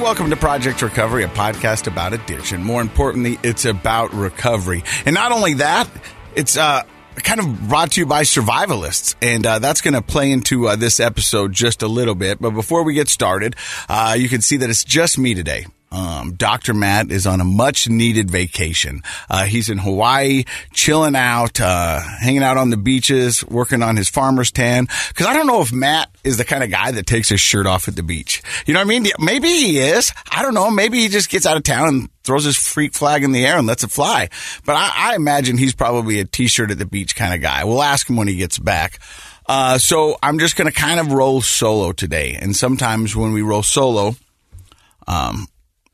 welcome to Project Recovery, a podcast about addiction. More importantly, it's about recovery. And not only that, it's uh, kind of brought to you by survivalists. And uh, that's going to play into uh, this episode just a little bit. But before we get started, uh, you can see that it's just me today. Um, Dr. Matt is on a much needed vacation. Uh, he's in Hawaii, chilling out, uh, hanging out on the beaches, working on his farmer's tan. Cause I don't know if Matt is the kind of guy that takes his shirt off at the beach. You know what I mean? Maybe he is. I don't know. Maybe he just gets out of town and throws his freak flag in the air and lets it fly. But I, I imagine he's probably a t-shirt at the beach kind of guy. We'll ask him when he gets back. Uh, so I'm just going to kind of roll solo today. And sometimes when we roll solo, um,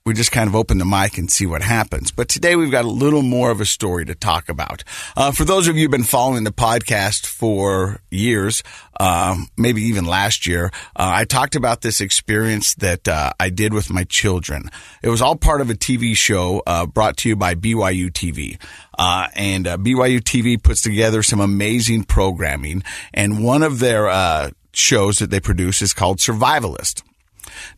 we just kind of open the mic and see what happens. But today we've got a little more of a story to talk about. Uh, for those of you who've been following the podcast for years, um, maybe even last year, uh, I talked about this experience that uh, I did with my children. It was all part of a TV show uh, brought to you by BYU TV. Uh, and uh, BYU TV puts together some amazing programming. And one of their shows that they produce is called Survivalist.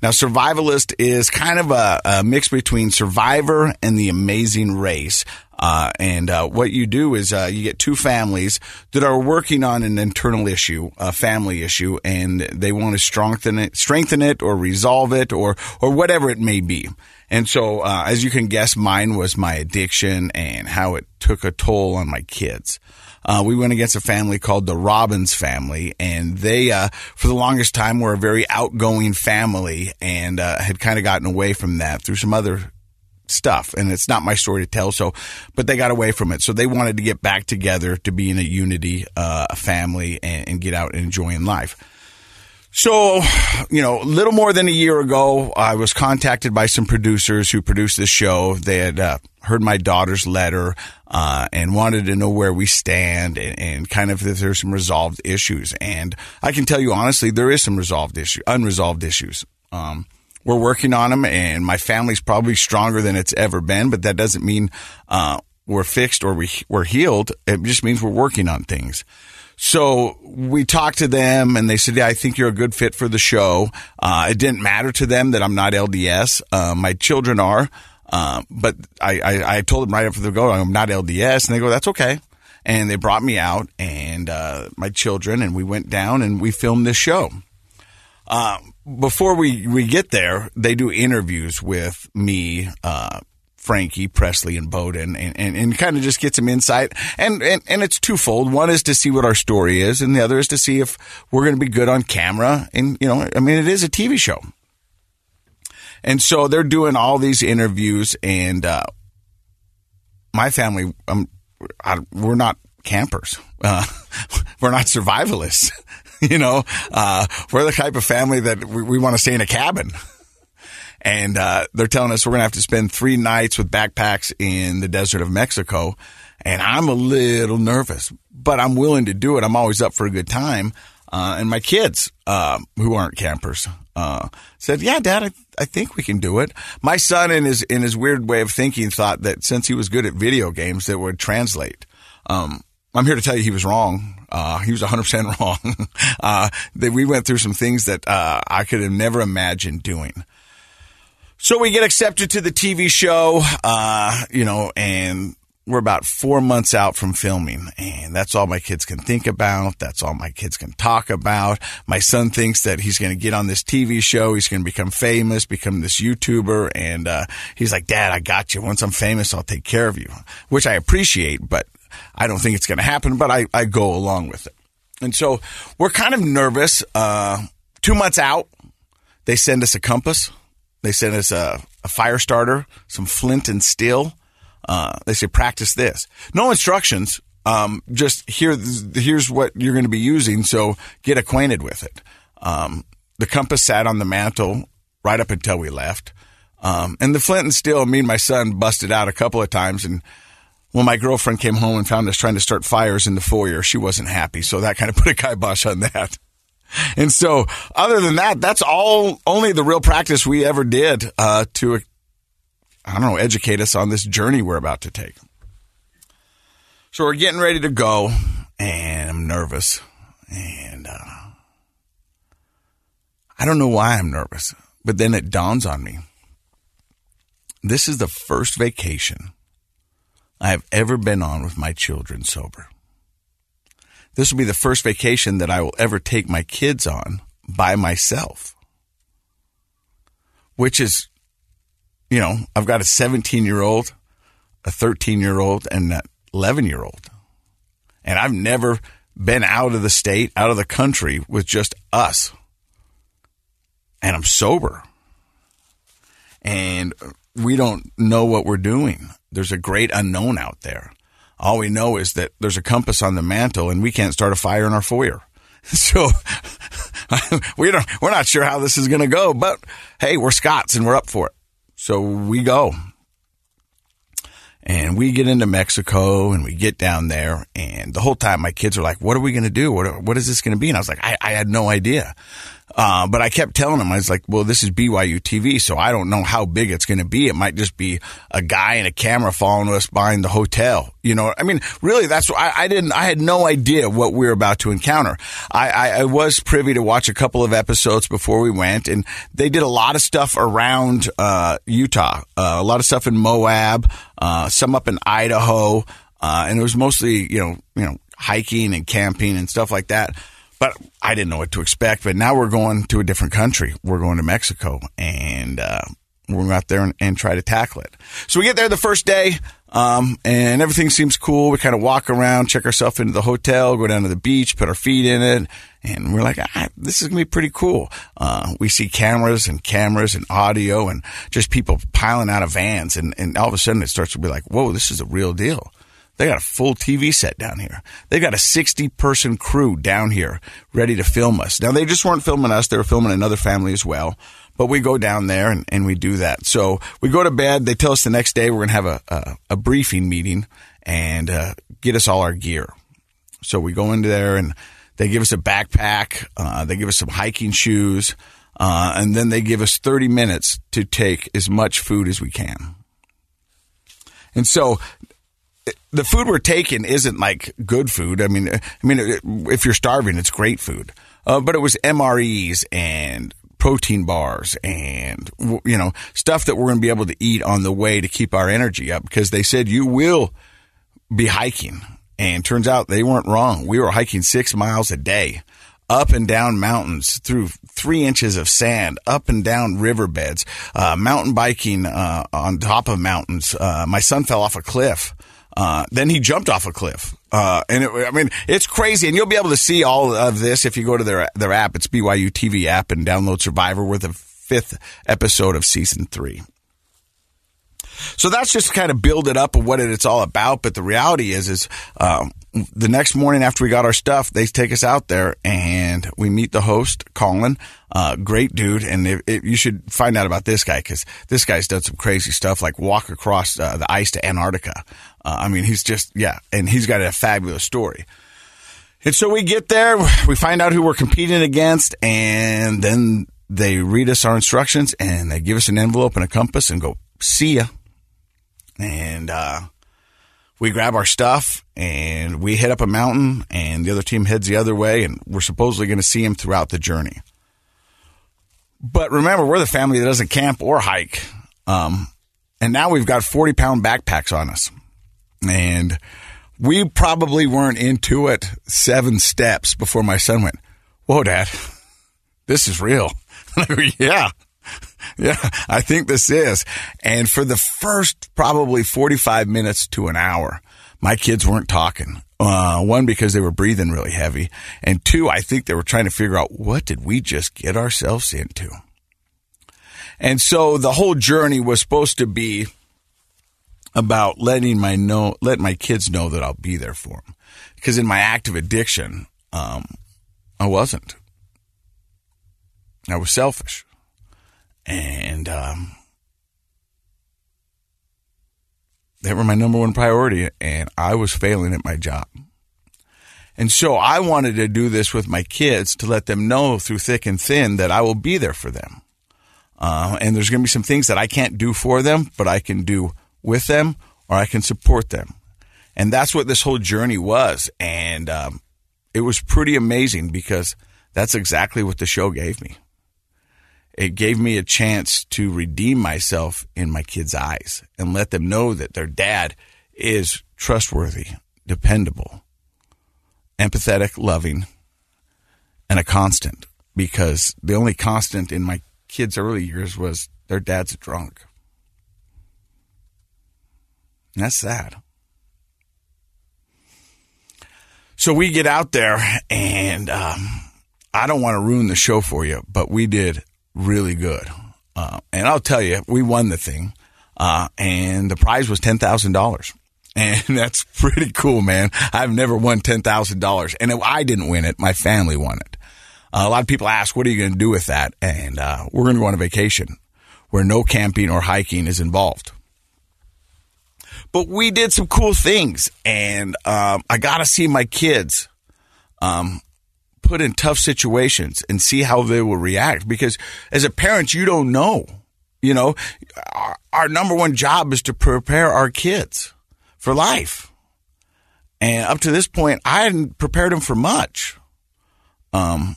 Now, Survivalist is kind of a, a mix between Survivor and The Amazing Race. Uh, and uh, what you do is uh, you get two families that are working on an internal issue, a family issue, and they want to strengthen it, strengthen it, or resolve it, or or whatever it may be. And so, uh, as you can guess, mine was my addiction and how it took a toll on my kids. Uh, we went against a family called the Robbins family, and they, uh, for the longest time, were a very outgoing family and uh, had kind of gotten away from that through some other stuff. And it's not my story to tell. So, but they got away from it. So they wanted to get back together to be in a unity, uh, family, and, and get out and enjoying life. So, you know, a little more than a year ago, I was contacted by some producers who produced this show. They had uh, heard my daughter's letter uh, and wanted to know where we stand and, and, kind of if there's some resolved issues. And I can tell you honestly, there is some resolved issue, unresolved issues. Um, we're working on them, and my family's probably stronger than it's ever been. But that doesn't mean uh, we're fixed or we, we're healed. It just means we're working on things. So we talked to them and they said, yeah, I think you're a good fit for the show. Uh, it didn't matter to them that I'm not LDS. Uh, my children are. Uh, but I, I, I, told them right after the go, I'm not LDS. And they go, that's okay. And they brought me out and uh, my children, and we went down and we filmed this show. Uh, before we, we get there, they do interviews with me, uh, Frankie, Presley, and Bowden, and, and, and kind of just get some insight. And, and, and it's twofold. One is to see what our story is, and the other is to see if we're going to be good on camera. And, you know, I mean, it is a TV show. And so they're doing all these interviews, and uh, my family, um, I, we're not campers. Uh, we're not survivalists. you know, uh, we're the type of family that we, we want to stay in a cabin. And uh, they're telling us we're going to have to spend three nights with backpacks in the desert of Mexico. And I'm a little nervous, but I'm willing to do it. I'm always up for a good time. Uh, and my kids, uh, who aren't campers, uh, said, "Yeah, Dad, I, I, think we can do it." My son, in his in his weird way of thinking, thought that since he was good at video games, that would translate. Um, I'm here to tell you he was wrong. Uh, he was 100% wrong. uh, that we went through some things that uh, I could have never imagined doing. So we get accepted to the TV show, uh, you know, and we're about four months out from filming and that's all my kids can think about. That's all my kids can talk about. My son thinks that he's going to get on this TV show. He's going to become famous, become this YouTuber. And, uh, he's like, dad, I got you. Once I'm famous, I'll take care of you, which I appreciate, but I don't think it's going to happen, but I, I go along with it. And so we're kind of nervous. Uh, two months out, they send us a compass. They sent us a, a fire starter, some flint and steel uh, they say practice this. No instructions. Um, just here, here's what you're going to be using. So get acquainted with it. Um, the compass sat on the mantle right up until we left. Um, and the flint and steel, me and my son busted out a couple of times. And when my girlfriend came home and found us trying to start fires in the foyer, she wasn't happy. So that kind of put a kibosh on that. And so, other than that, that's all only the real practice we ever did uh, to I don't know, educate us on this journey we're about to take. So we're getting ready to go, and I'm nervous. And uh, I don't know why I'm nervous, but then it dawns on me. This is the first vacation I have ever been on with my children sober. This will be the first vacation that I will ever take my kids on by myself. Which is, you know, I've got a 17 year old, a 13 year old, and an 11 year old. And I've never been out of the state, out of the country with just us. And I'm sober. And we don't know what we're doing. There's a great unknown out there. All we know is that there's a compass on the mantle and we can't start a fire in our foyer. So we don't, we're not sure how this is going to go, but hey, we're Scotts and we're up for it. So we go and we get into Mexico and we get down there and the whole time my kids are like, what are we going to do? What, what is this going to be? And I was like, I, I had no idea. Uh, but I kept telling him, I was like, well, this is BYU TV, so I don't know how big it's going to be. It might just be a guy and a camera following us behind the hotel. You know, I mean, really, that's what I, I didn't, I had no idea what we were about to encounter. I, I, I, was privy to watch a couple of episodes before we went, and they did a lot of stuff around uh, Utah, uh, a lot of stuff in Moab, uh, some up in Idaho, uh, and it was mostly, you know, you know, hiking and camping and stuff like that. But I didn't know what to expect. But now we're going to a different country. We're going to Mexico, and uh, we're going out there and, and, try to tackle it. So we get there the first day, um, and everything seems cool. We kind of walk around, check ourselves into the hotel, go down to the beach, put our feet in it, and we're like, ah, this is going to be pretty cool. Uh, we see cameras and cameras and audio and just people piling out of vans, and, and all of a sudden it starts to be like, whoa, this is a real deal. They got a full TV set down here. They got a 60 person crew down here ready to film us. Now, they just weren't filming us. They were filming another family as well. But we go down there and, and we do that. So we go to bed. They tell us the next day we're going to have a, a, a, briefing meeting and uh, get us all our gear. So we go into there and they give us a backpack. Uh, they give us some hiking shoes. Uh, and then they give us 30 minutes to take as much food as we can. And so the food we're taking isn't like good food. I mean, I mean, if you're starving, it's great food. Uh, but it was MREs and protein bars and you know stuff that we're going to be able to eat on the way to keep our energy up because they said you will be hiking and turns out they weren't wrong we were hiking six miles a day up and down mountains through three inches of sand, up and down riverbeds, uh, mountain biking uh, on top of mountains. Uh, my son fell off a cliff uh, then he jumped off a cliff. Uh, and it, I mean, it's crazy. And you'll be able to see all of this if you go to their, their app. It's BYU TV app and download Survivor. with the fifth episode of season three. So that's just kind of build it up of what it's all about. But the reality is, is um, the next morning after we got our stuff, they take us out there and we meet the host, Colin. Uh, great dude. And it, it, you should find out about this guy because this guy's done some crazy stuff like walk across uh, the ice to Antarctica. Uh, I mean, he's just, yeah, and he's got a fabulous story. And so we get there, we find out who we're competing against, and then they read us our instructions and they give us an envelope and a compass and go, see ya. And, uh, we grab our stuff and we head up a mountain and the other team heads the other way and we're supposedly going to see him throughout the journey. But remember, we're the family that doesn't camp or hike. Um, and now we've got 40 pound backpacks on us. And we probably weren't into it seven steps before my son went, Whoa, dad, this is real. yeah. Yeah, I think this is. And for the first probably 45 minutes to an hour, my kids weren't talking. Uh, one, because they were breathing really heavy. And two, I think they were trying to figure out what did we just get ourselves into? And so the whole journey was supposed to be about letting my know, let my kids know that I'll be there for them. Because in my active addiction, um, I wasn't. I was selfish, and um, they were my number one priority, and I was failing at my job. And so I wanted to do this with my kids to let them know through thick and thin that I will be there for them. Uh, and there's going to be some things that I can't do for them, but I can do with them or I can support them. And that's what this whole journey was. And um, it was pretty amazing because that's exactly what the show gave me. it gave me a chance to redeem myself in my kids' eyes and let them know that their dad is trustworthy, dependable, empathetic, loving, and a constant. Because the only constant in my kids' early years was their dad's drunk. That's sad. So we get out there, and um, I don't want to ruin the show for you, but we did really good. Uh, and I'll tell you, we won the thing, uh, and the prize was ten thousand dollars. And that's pretty cool, man. I've never won $10,000. And I didn't win it. My family won it. Uh, a lot of people ask, what are you going to do with that? And uh, we're going to go on a vacation where no camping or hiking is involved. But we did some cool things. And um, I got to see my kids um, put in tough situations and see how they will react. Because as a parent, you don't know. You know, our, our number one job is to prepare our kids for life. And up to this point, I hadn't prepared them for much. Um,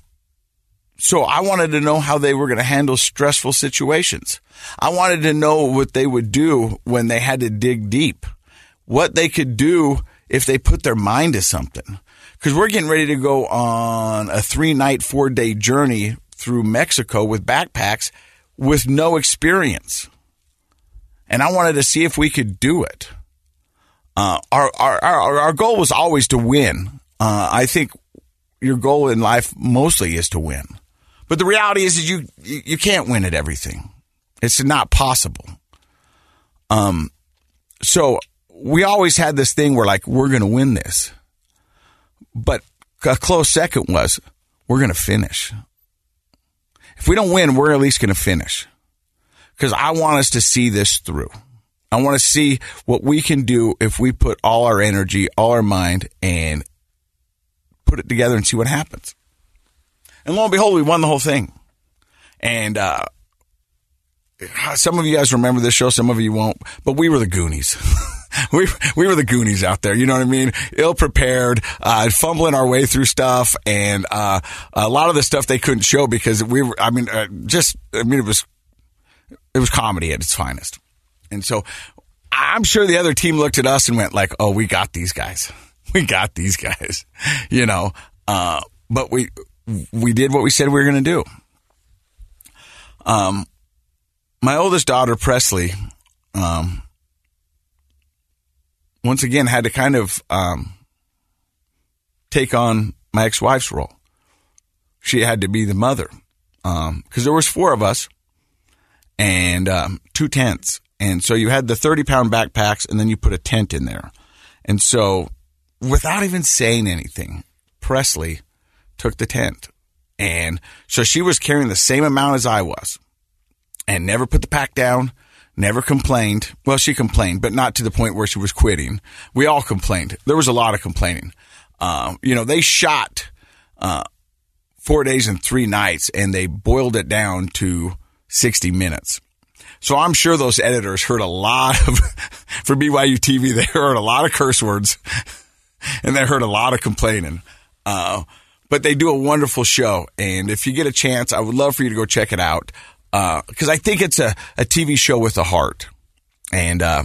so I wanted to know how they were going to handle stressful situations. I wanted to know what they would do when they had to dig deep, what they could do if they put their mind to something. Because we're getting ready to go on a three night, four day journey through Mexico with backpacks with no experience. And I wanted to see if we could do it. Uh, our, our, our, our goal was always to win. Uh, I think your goal in life mostly is to win. But the reality is you, you can't win at everything. It's not possible. Um, so we always had this thing where like, we're going to win this. But a close second was, we're going to finish. If we don't win, we're at least going to finish. Cause I want us to see this through. I want to see what we can do if we put all our energy, all our mind, and put it together and see what happens. And lo and behold, we won the whole thing. And uh, some of you guys remember this show, some of you won't, but we were the Goonies. we we were the Goonies out there. You know what I mean? Ill prepared, uh, fumbling our way through stuff, and uh, a lot of the stuff they couldn't show because we were. I mean, uh, just I mean, it was it was comedy at its finest. And so I'm sure the other team looked at us and went like, "Oh, we got these guys. We got these guys." you know, uh, but we we did what we said we were going to do. Um, my oldest daughter Presley, um, once again had to kind of um, take on my ex-wife's role. She had to be the mother because um, there was four of us and um, two tents and so you had the 30 pound backpacks and then you put a tent in there. And so without even saying anything, Presley took the tent. And so she was carrying the same amount as I was and never put the pack down, never complained. Well, she complained, but not to the point where she was quitting. We all complained. There was a lot of complaining. Um, you know, they shot, uh, four days and three nights and they boiled it down to 60 minutes. So I'm sure those editors heard a lot of, for BYU TV, they heard a lot of curse words and they heard a lot of complaining. Uh, but they do a wonderful show. And if you get a chance, I would love for you to go check it out. Uh, cause I think it's a, a TV show with a heart. And, uh,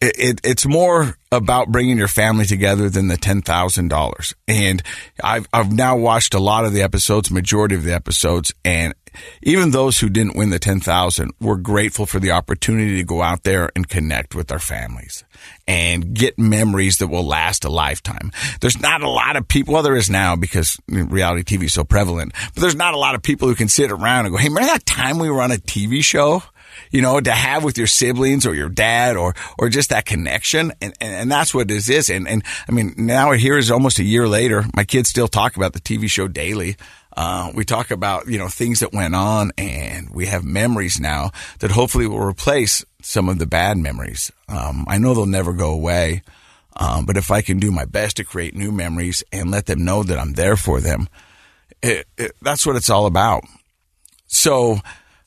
it, it, it's more about bringing your family together than the $10,000. And I've, I've now watched a lot of the episodes, majority of the episodes, and even those who didn't win the 10,000 were grateful for the opportunity to go out there and connect with their families and get memories that will last a lifetime. There's not a lot of people, well, there is now because reality TV is so prevalent, but there's not a lot of people who can sit around and go, Hey, remember that time we were on a TV show? you know, to have with your siblings or your dad or, or just that connection. And, and, and that's what this is. And, and I mean, now here is almost a year later. My kids still talk about the TV show daily. Uh, we talk about, you know, things that went on and we have memories now that hopefully will replace some of the bad memories. Um, I know they'll never go away. Um, but if I can do my best to create new memories and let them know that I'm there for them, it, it, that's what it's all about. So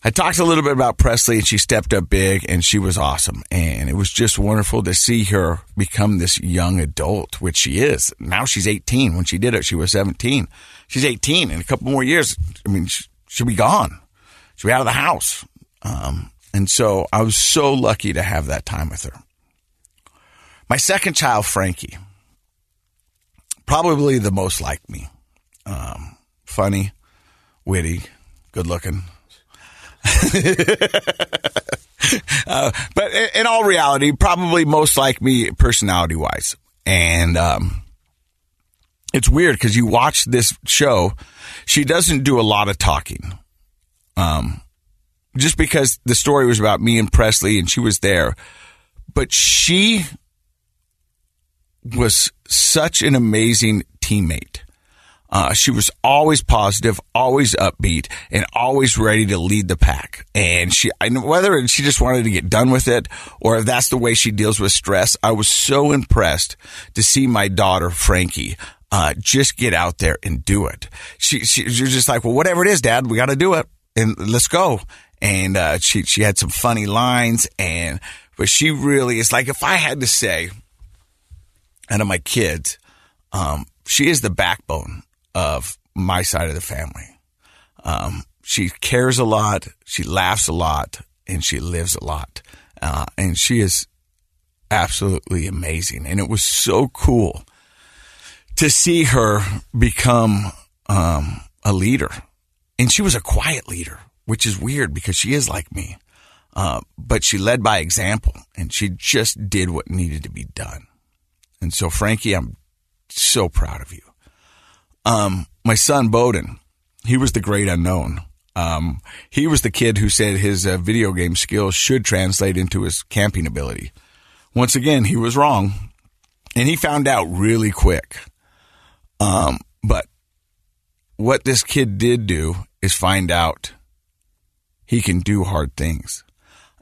I talked a little bit about Presley and she stepped up big and she was awesome. And it was just wonderful to see her become this young adult, which she is. Now she's 18. When she did it, she was 17 she's 18 in a couple more years. I mean, she'll be gone. She'll be out of the house. Um, and so I was so lucky to have that time with her. My second child, Frankie, probably the most like me. Um, funny, witty, good looking. uh, but in all reality, probably most like me personality wise. And um, it's weird because you watch this show, she doesn't do a lot of talking. Um, just because the story was about me and Presley and she was there. But she was such an amazing teammate. Uh, she was always positive, always upbeat, and always ready to lead the pack. And she, whether she just wanted to get done with it or if that's the way she deals with stress, I was so impressed to see my daughter, Frankie, uh, just get out there and do it. She, she, you're just like, well, whatever it is, dad, we got to do it and let's go. And, uh, she, she had some funny lines and, but she really is like, if I had to say, out of my kids, um, she is the backbone of my side of the family. Um, she cares a lot, she laughs a lot, and she lives a lot. Uh, and she is absolutely amazing. And it was so cool to see her become um, a leader. And she was a quiet leader, which is weird because she is like me. Uh, but she led by example and she just did what needed to be done. And so, Frankie, I'm so proud of you. Um, my son Bowden, he was the great unknown. Um, he was the kid who said his uh, video game skills should translate into his camping ability. Once again, he was wrong, and he found out really quick. Um, but what this kid did do is find out he can do hard things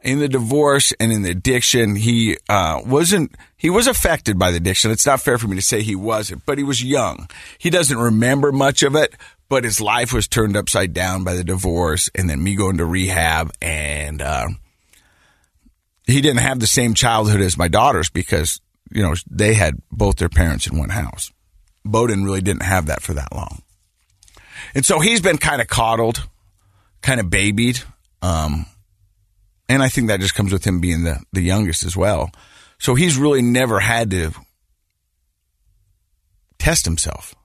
in the divorce and in the addiction, he uh, wasn't. He was affected by the addiction. It's not fair for me to say he wasn't, but he was young. He doesn't remember much of it, but his life was turned upside down by the divorce, and then me going to rehab, and uh, he didn't have the same childhood as my daughters because you know they had both their parents in one house. Bowden really didn't have that for that long, and so he's been kind of coddled, kind of babied. Um, and I think that just comes with him being the, the youngest as well. So he's really never had to test himself.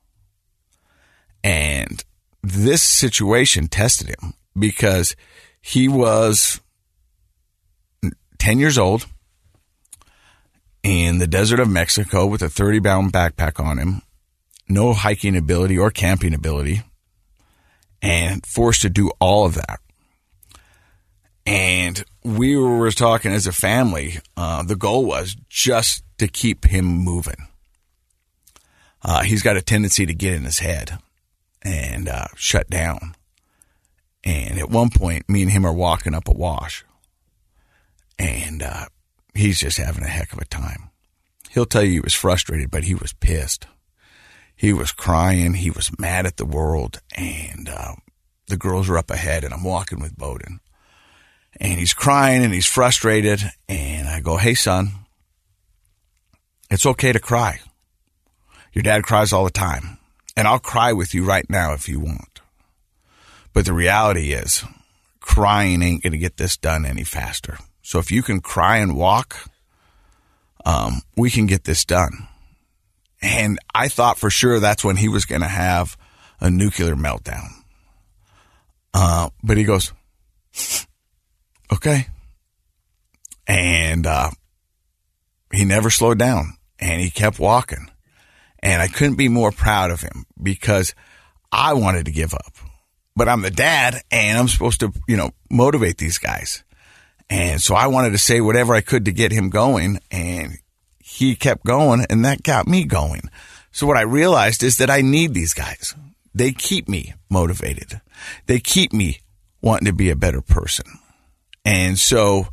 And this situation tested him because he was 10 years old in the desert of Mexico with a 30 pound backpack on him, no hiking ability or camping ability, and forced to do all of that. And we were talking as a family. Uh, the goal was just to keep him moving. Uh, he's got a tendency to get in his head and uh, shut down. And at one point, me and him are walking up a wash, and uh, he's just having a heck of a time. He'll tell you he was frustrated, but he was pissed. He was crying. He was mad at the world, and uh, the girls are up ahead, and I'm walking with Bowden and he's crying and he's frustrated. And I go, Hey, son, it's okay to cry. Your dad cries all the time, and I'll cry with you right now if you want. But the reality is, crying ain't going to get this done any faster. So if you can cry and walk, um, we can get this done. And I thought for sure that's when he was going to have a nuclear meltdown. Uh, but he goes, okay. And uh, he never slowed down and he kept walking. And I couldn't be more proud of him because I wanted to give up. But I'm the dad and I'm supposed to, you know, motivate these guys. And so I wanted to say whatever I could to get him going. And he kept going and that got me going. So what I realized is that I need these guys. They keep me motivated. They keep me wanting to be a better person. And so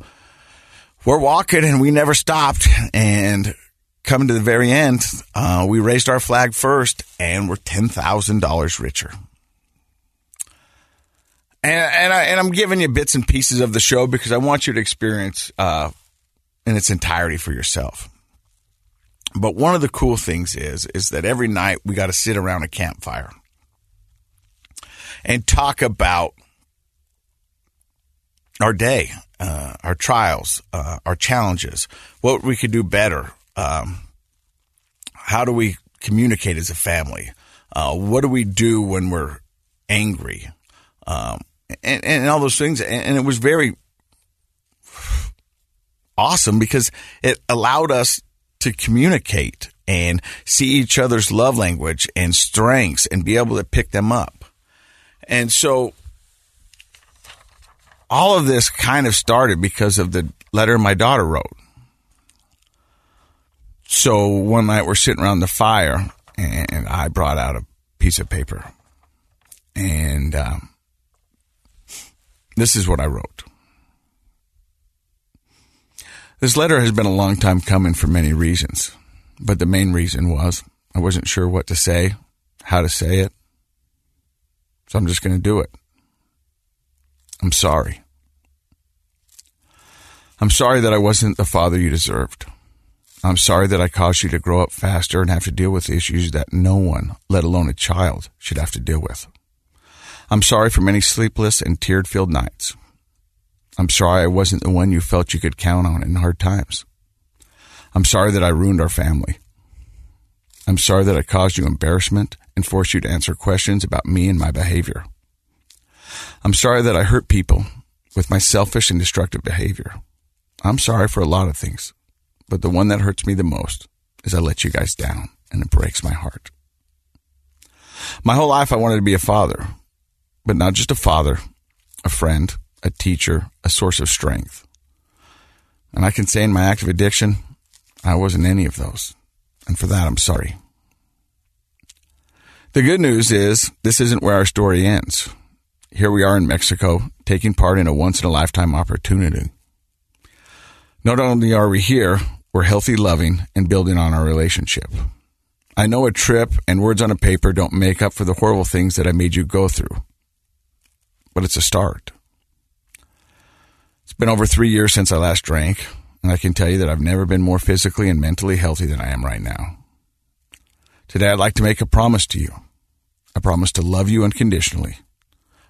we're walking and we never stopped. And coming to the very end, uh, we raised our flag first and we're $10,000 richer. And, and, I, and I'm giving you bits and pieces of the show because I want you to experience uh, in its entirety for yourself. But one of the cool things is is that every night we got to sit around a campfire and talk about our day, uh, our trials, uh, our challenges, what we could do better. Um, how do we communicate as a family? Uh, what do we do when we're angry? Um, and, and all those things. And, and it was very awesome because it allowed us to communicate and see each other's love language and strengths and be able to pick them up. And so all of this kind of started because of the letter my daughter wrote. So one night we're sitting around the fire and I brought out a piece of paper and um, this is what I wrote. This letter has been a long time coming for many reasons, but the main reason was I wasn't sure what to say, how to say it. So I'm just going to do it. I'm sorry. I'm sorry that I wasn't the father you deserved. I'm sorry that I caused you to grow up faster and have to deal with issues that no one, let alone a child, should have to deal with. I'm sorry for many sleepless and tear filled nights. I'm sorry I wasn't the one you felt you could count on in hard times. I'm sorry that I ruined our family. I'm sorry that I caused you embarrassment and forced you to answer questions about me and my behavior. I'm sorry that I hurt people with my selfish and destructive behavior. I'm sorry for a lot of things, but the one that hurts me the most is I let you guys down and it breaks my heart. My whole life I wanted to be a father, but not just a father, a friend, a teacher, a source of strength. And I can say in my active addiction, I wasn't any of those. And for that, I'm sorry. The good news is this isn't where our story ends. Here we are in Mexico, taking part in a once in a lifetime opportunity. Not only are we here, we're healthy, loving, and building on our relationship. I know a trip and words on a paper don't make up for the horrible things that I made you go through, but it's a start. It's been over three years since I last drank, and I can tell you that I've never been more physically and mentally healthy than I am right now. Today, I'd like to make a promise to you. I promise to love you unconditionally.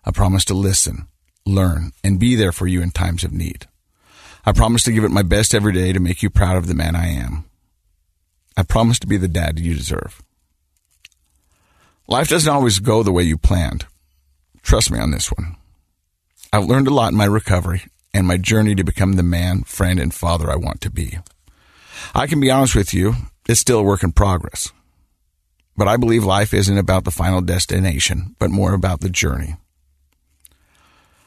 A promise to listen, learn, and be there for you in times of need. I promise to give it my best every day to make you proud of the man I am. I promise to be the dad you deserve. Life doesn't always go the way you planned. Trust me on this one. I've learned a lot in my recovery, and my journey to become the man, friend, and father I want to be. I can be honest with you, it's still a work in progress. But I believe life isn't about the final destination, but more about the journey.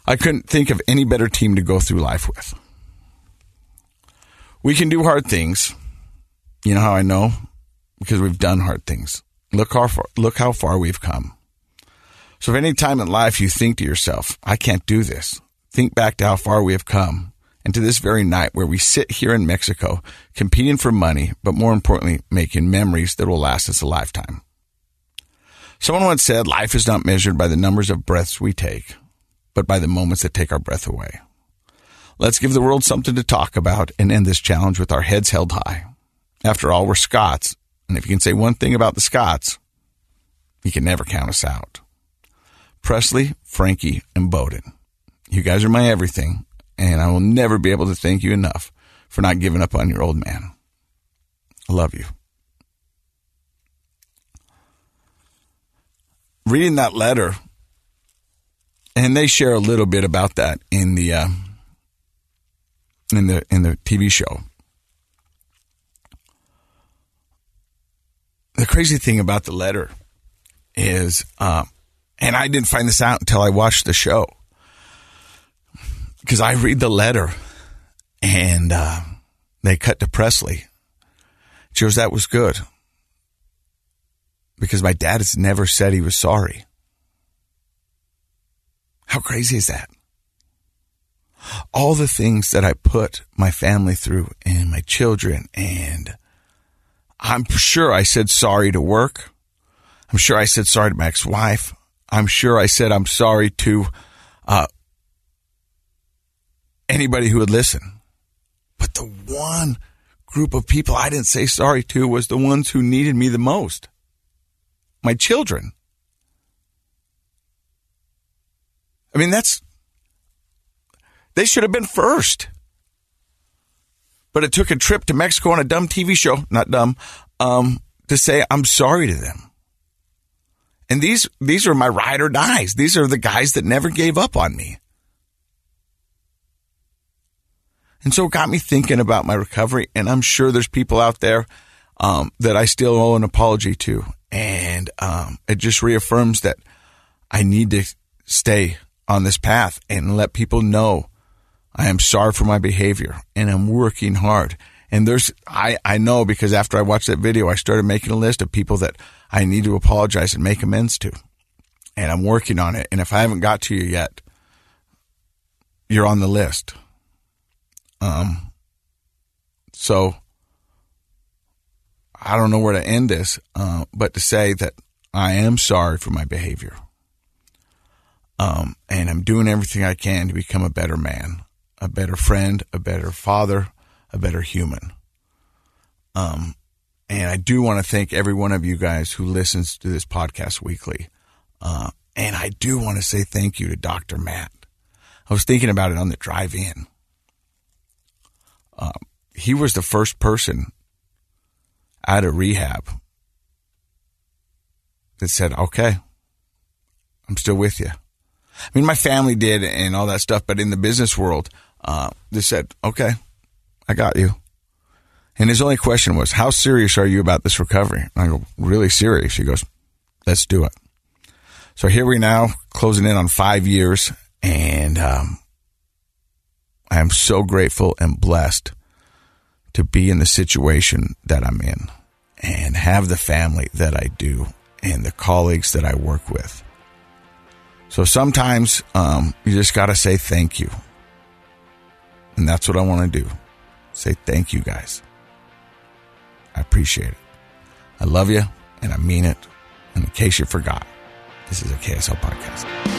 I couldn't think of any better team to go through life with. We can do hard things. You know how I know? Because we've done hard things. Look how far, look how far we've come. So if any time in life you think to yourself, I can't do this, think back to how far we have come and to this very night where we sit here in Mexico competing for money, but more importantly, making memories that will last us a lifetime. Someone once said life is not measured by the numbers of breaths we take, but by the moments that take our breath away. Let's give the world something to talk about and end this challenge with our heads held high. After all, we're Scotts, and if you can say one thing about the Scotts, you can never count us out. Presley, Frankie, and Bowden. You guys are my everything, and I will never be able to thank you enough for not giving up on your old man. I love you. Reading that letter, and they share a little bit about that in the uh, in the in the TV show. The crazy thing about the letter is, uh, and I didn't find this out until I watched the show because I read the letter and uh, they cut to Presley. Goes, That was good. Because my dad has never said he was sorry. How crazy is that? All the things that I put my family through and my children, and I'm sure I said sorry to work. I'm sure I said sorry to my ex wife. I'm sure I said I'm sorry to uh, anybody who would listen. But the one group of people I didn't say sorry to was the ones who needed me the most my children. I mean, that's They should have been first. But it took a trip to Mexico on a dumb TV show, not dumb, um, to say I'm sorry to them. And these these are my ride or dies. These are the guys that never gave up on me. And so it got me thinking about my recovery. And I'm sure there's people out there um, that I still owe an apology to. And um, it just reaffirms that I need to stay on this path and let people know I am sorry for my behavior and I'm working hard. And there's, I, I know because after I watched that video, I started making a list of people that I need to apologize and make amends to. And I'm working on it. And if I haven't got to you yet, you're on the list. Um, so I don't know where to end this, uh, but to say that I am sorry for my behavior. Um, and I'm doing everything I can to become a better man, a better friend, a better father, a better human. Um, and I do want to thank every one of you guys who listens to this podcast weekly. Uh, and I do want to say thank you to Dr. Matt. I was thinking about it on the drive in. Um, he was the first person out of rehab that said, okay, I'm still with you. I mean, my family did and all that stuff, but in the business world, uh, they said, okay, I got you. And his only question was, how serious are you about this recovery? And I go, really serious. He goes, let's do it. So here we now closing in on five years and, um, I am so grateful and blessed to be in the situation that I'm in and have the family that I do and the colleagues that I work with. So sometimes um, you just got to say thank you. And that's what I want to do. Say thank you, guys. I appreciate it. I love you and I mean it. And in case you forgot, this is a KSL podcast.